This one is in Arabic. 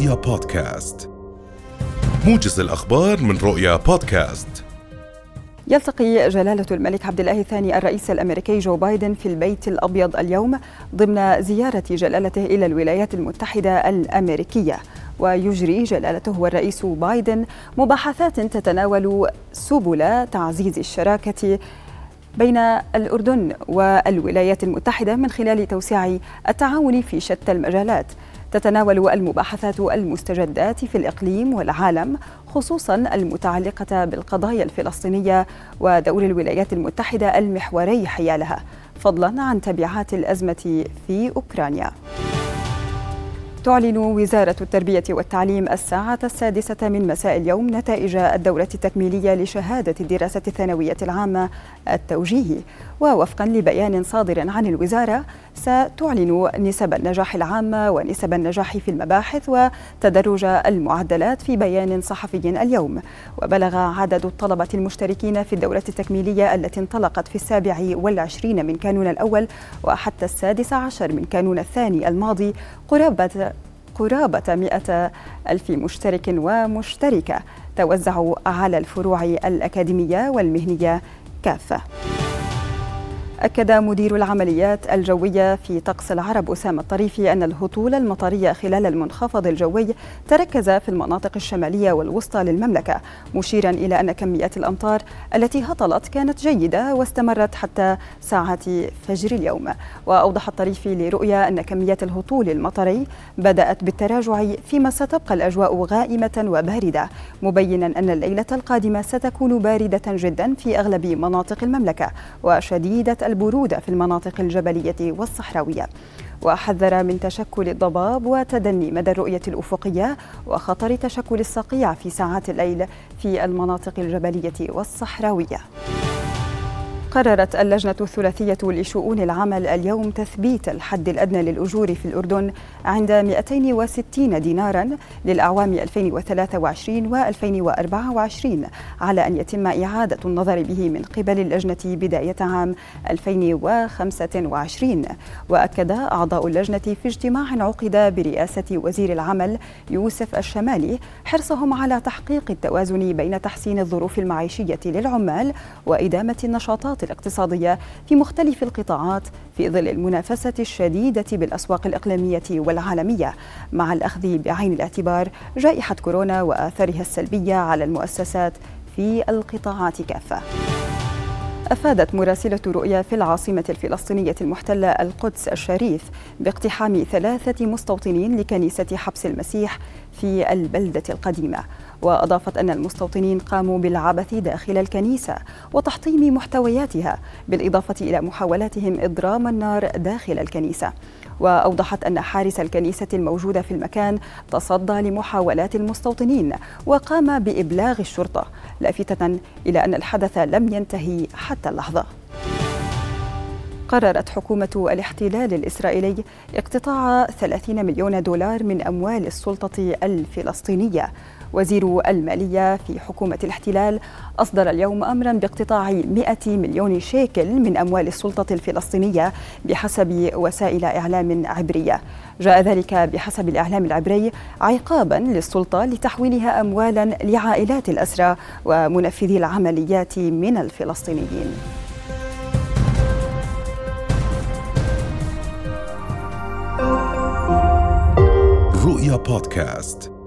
رؤيا بودكاست. موجز الأخبار من رؤيا بودكاست. يلتقي جلالة الملك عبد الله الثاني الرئيس الأمريكي جو بايدن في البيت الأبيض اليوم ضمن زيارة جلالته إلى الولايات المتحدة الأمريكية. ويجري جلالته والرئيس بايدن مباحثات تتناول سبل تعزيز الشراكة بين الأردن والولايات المتحدة من خلال توسيع التعاون في شتى المجالات. تتناول المباحثات المستجدات في الإقليم والعالم خصوصا المتعلقة بالقضايا الفلسطينية ودور الولايات المتحدة المحوري حيالها فضلا عن تبعات الأزمة في أوكرانيا. تعلن وزارة التربية والتعليم الساعة السادسة من مساء اليوم نتائج الدورة التكميلية لشهادة الدراسة الثانوية العامة التوجيهي ووفقا لبيان صادر عن الوزارة ستعلن نسب النجاح العامة ونسب النجاح في المباحث وتدرج المعدلات في بيان صحفي اليوم. وبلغ عدد الطلبة المشتركين في الدورة التكميلية التي انطلقت في السابع والعشرين من كانون الأول وحتى السادس عشر من كانون الثاني الماضي قرابة قرابة مئة ألف مشترك ومشتركة توزعوا على الفروع الأكاديمية والمهنية كافة. أكد مدير العمليات الجوية في طقس العرب أسامة الطريفي أن الهطول المطرية خلال المنخفض الجوي تركز في المناطق الشمالية والوسطى للمملكة مشيرا إلى أن كميات الأمطار التي هطلت كانت جيدة واستمرت حتى ساعات فجر اليوم. وأوضح الطريفي لرؤيا أن كميات الهطول المطري بدأت بالتراجع فيما ستبقى الأجواء غائمة وباردة مبينا أن الليلة القادمة ستكون باردة جدا في أغلب مناطق المملكة وشديدة البرودة في المناطق الجبلية والصحراوية. وحذر من تشكل الضباب وتدني مدى الرؤية الأفقية وخطر تشكل الصقيع في ساعات الليل في المناطق الجبلية والصحراوية. قررت اللجنة الثلاثية لشؤون العمل اليوم تثبيت الحد الأدنى للأجور في الأردن عند 260 دينارا للأعوام 2023 و2024 على أن يتم إعادة النظر به من قبل اللجنة بداية عام 2025 وأكد أعضاء اللجنة في اجتماع عقد برئاسة وزير العمل يوسف الشمالي حرصهم على تحقيق التوازن بين تحسين الظروف المعيشية للعمال وإدامة النشاطات الاقتصادية في مختلف القطاعات في ظل المنافسة الشديدة بالأسواق الإقليمية والعالمية مع الأخذ بعين الاعتبار جائحة كورونا وآثارها السلبية على المؤسسات في القطاعات كافة. أفادت مراسلة رؤيا في العاصمة الفلسطينية المحتلة القدس الشريف باقتحام ثلاثة مستوطنين لكنيسة حبس المسيح في البلدة القديمة. وأضافت أن المستوطنين قاموا بالعبث داخل الكنيسة وتحطيم محتوياتها بالإضافة إلى محاولاتهم إضرام النار داخل الكنيسة. وأوضحت أن حارس الكنيسة الموجود في المكان تصدى لمحاولات المستوطنين وقام بإبلاغ الشرطة لافتة إلى أن الحدث لم ينتهي حتى اللحظة. قررت حكومة الاحتلال الإسرائيلي اقتطاع 30 مليون دولار من أموال السلطة الفلسطينية وزير المالية في حكومة الاحتلال أصدر اليوم أمرا باقتطاع 100 مليون شيكل من أموال السلطة الفلسطينية بحسب وسائل إعلام عبرية. جاء ذلك بحسب الإعلام العبري عقابا للسلطة لتحويلها أموالا لعائلات الأسرى ومنفذي العمليات من الفلسطينيين. رؤيا بودكاست.